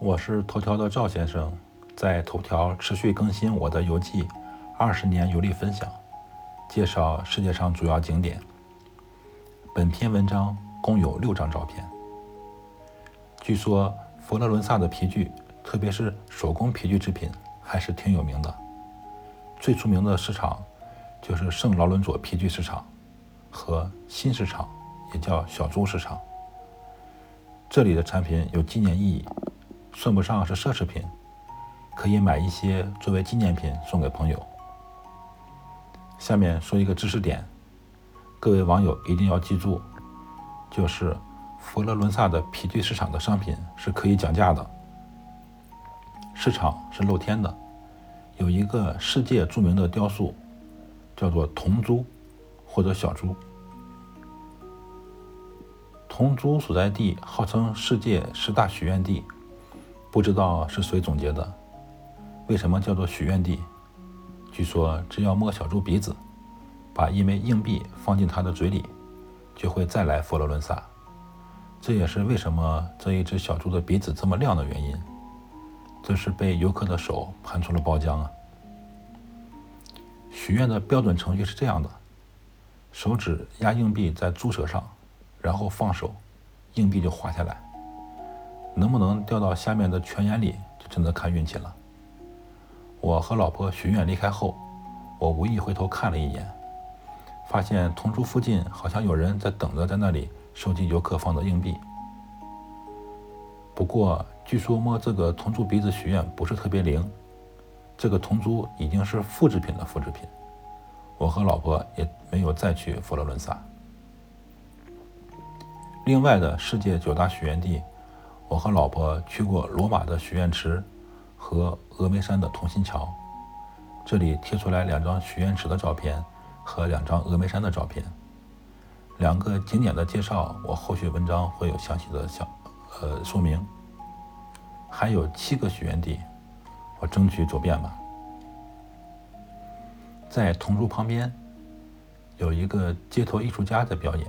我是头条的赵先生，在头条持续更新我的游记，二十年游历分享，介绍世界上主要景点。本篇文章共有六张照片。据说佛罗伦萨的皮具，特别是手工皮具制品，还是挺有名的。最出名的市场就是圣劳伦佐皮具市场和新市场，也叫小猪市场。这里的产品有纪念意义。算不上是奢侈品，可以买一些作为纪念品送给朋友。下面说一个知识点，各位网友一定要记住，就是佛罗伦萨的皮具市场的商品是可以讲价的。市场是露天的，有一个世界著名的雕塑，叫做铜猪或者小猪。铜猪所在地号称世界十大许愿地。不知道是谁总结的？为什么叫做许愿地？据说只要摸小猪鼻子，把一枚硬币放进它的嘴里，就会再来佛罗伦萨。这也是为什么这一只小猪的鼻子这么亮的原因。这是被游客的手盘出了包浆啊！许愿的标准程序是这样的：手指压硬币在猪舌上，然后放手，硬币就滑下来。能不能掉到下面的泉眼里，就真的看运气了。我和老婆许愿离开后，我无意回头看了一眼，发现铜珠附近好像有人在等着，在那里收集游客放的硬币。不过，据说摸这个铜珠鼻子许愿不是特别灵，这个铜珠已经是复制品的复制品。我和老婆也没有再去佛罗伦萨。另外的世界九大许愿地。我和老婆去过罗马的许愿池和峨眉山的同心桥，这里贴出来两张许愿池的照片和两张峨眉山的照片。两个景点的介绍，我后续文章会有详细的详呃说明。还有七个许愿地，我争取走遍吧。在铜珠旁边有一个街头艺术家在表演。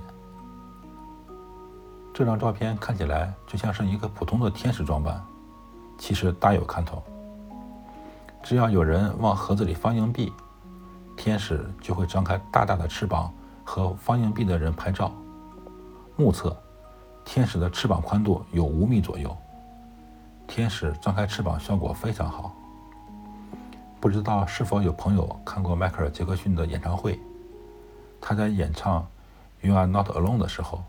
这张照片看起来就像是一个普通的天使装扮，其实大有看头。只要有人往盒子里放硬币，天使就会张开大大的翅膀和放硬币的人拍照。目测，天使的翅膀宽度有五米左右。天使张开翅膀效果非常好。不知道是否有朋友看过迈克尔·杰克逊的演唱会？他在演唱《You Are Not Alone》的时候。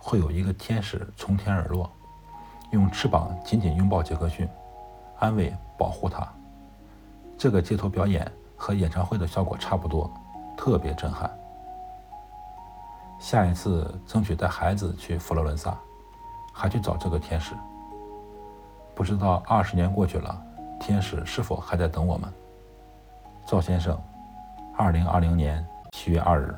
会有一个天使从天而落，用翅膀紧紧拥抱杰克逊，安慰保护他。这个街头表演和演唱会的效果差不多，特别震撼。下一次争取带孩子去佛罗伦萨，还去找这个天使。不知道二十年过去了，天使是否还在等我们？赵先生，二零二零年七月二日。